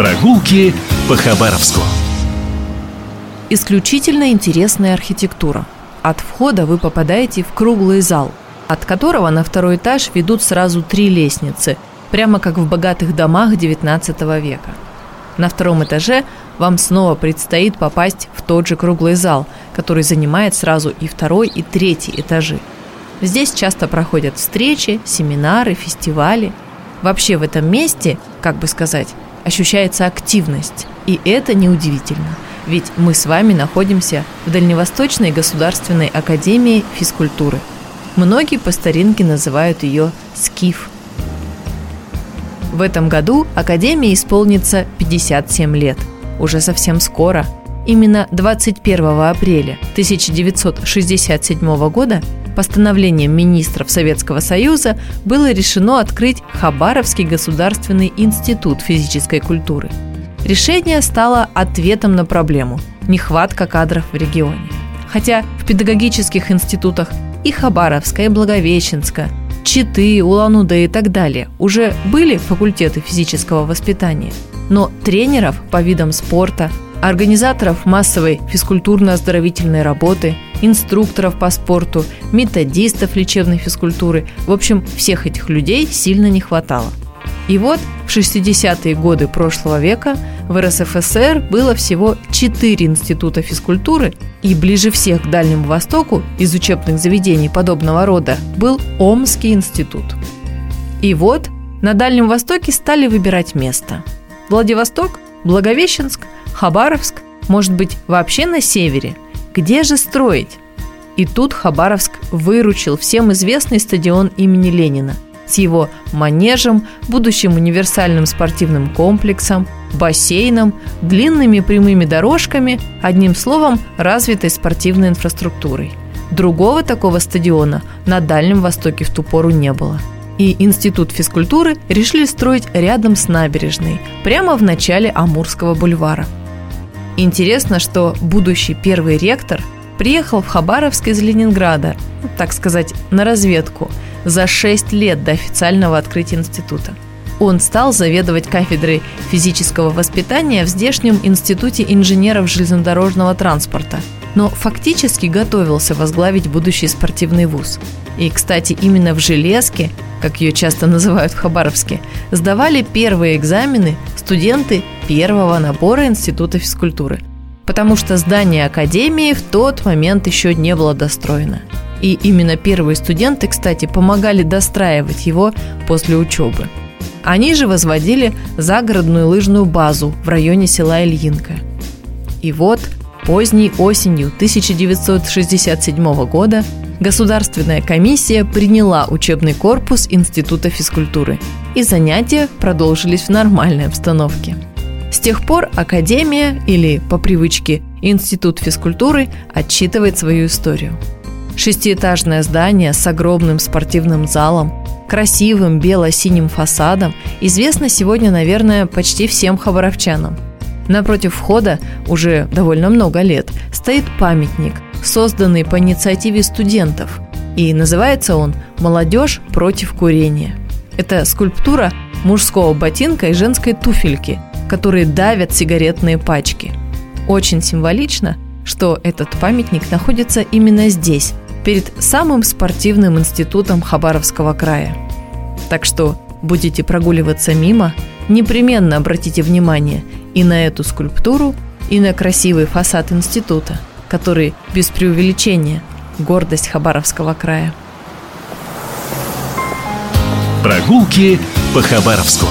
Прогулки по Хабаровску. Исключительно интересная архитектура. От входа вы попадаете в круглый зал, от которого на второй этаж ведут сразу три лестницы, прямо как в богатых домах XIX века. На втором этаже вам снова предстоит попасть в тот же круглый зал, который занимает сразу и второй, и третий этажи. Здесь часто проходят встречи, семинары, фестивали. Вообще в этом месте, как бы сказать, ощущается активность. И это неудивительно, ведь мы с вами находимся в Дальневосточной государственной академии физкультуры. Многие по старинке называют ее «СКИФ». В этом году Академии исполнится 57 лет. Уже совсем скоро. Именно 21 апреля 1967 года постановлением министров Советского Союза было решено открыть Хабаровский государственный институт физической культуры. Решение стало ответом на проблему – нехватка кадров в регионе. Хотя в педагогических институтах и Хабаровска, и Благовещенска, Читы, Улан-Удэ и так далее уже были факультеты физического воспитания, но тренеров по видам спорта, организаторов массовой физкультурно-оздоровительной работы, инструкторов по спорту, методистов лечебной физкультуры. В общем, всех этих людей сильно не хватало. И вот в 60-е годы прошлого века в РСФСР было всего 4 института физкультуры, и ближе всех к Дальнему Востоку из учебных заведений подобного рода был Омский институт. И вот на Дальнем Востоке стали выбирать место. Владивосток, Благовещенск – Хабаровск, может быть, вообще на севере? Где же строить? И тут Хабаровск выручил всем известный стадион имени Ленина с его манежем, будущим универсальным спортивным комплексом, бассейном, длинными прямыми дорожками, одним словом, развитой спортивной инфраструктурой. Другого такого стадиона на Дальнем Востоке в ту пору не было – и Институт физкультуры решили строить рядом с набережной, прямо в начале Амурского бульвара – Интересно, что будущий первый ректор приехал в Хабаровск из Ленинграда, так сказать, на разведку, за 6 лет до официального открытия института. Он стал заведовать кафедрой физического воспитания в здешнем институте инженеров железнодорожного транспорта, но фактически готовился возглавить будущий спортивный вуз. И, кстати, именно в «Железке», как ее часто называют в Хабаровске, сдавали первые экзамены студенты первого набора Института физкультуры, потому что здание Академии в тот момент еще не было достроено. И именно первые студенты, кстати, помогали достраивать его после учебы. Они же возводили загородную лыжную базу в районе села Ильинка. И вот поздней осенью 1967 года Государственная комиссия приняла учебный корпус Института физкультуры, и занятия продолжились в нормальной обстановке. С тех пор Академия, или по привычке Институт физкультуры, отчитывает свою историю. Шестиэтажное здание с огромным спортивным залом, красивым бело-синим фасадом известно сегодня, наверное, почти всем хабаровчанам. Напротив входа уже довольно много лет стоит памятник, созданный по инициативе студентов, и называется он «Молодежь против курения». Это скульптура мужского ботинка и женской туфельки – которые давят сигаретные пачки. Очень символично, что этот памятник находится именно здесь, перед самым спортивным институтом Хабаровского края. Так что будете прогуливаться мимо, непременно обратите внимание и на эту скульптуру, и на красивый фасад института, который, без преувеличения, гордость Хабаровского края. Прогулки по Хабаровску.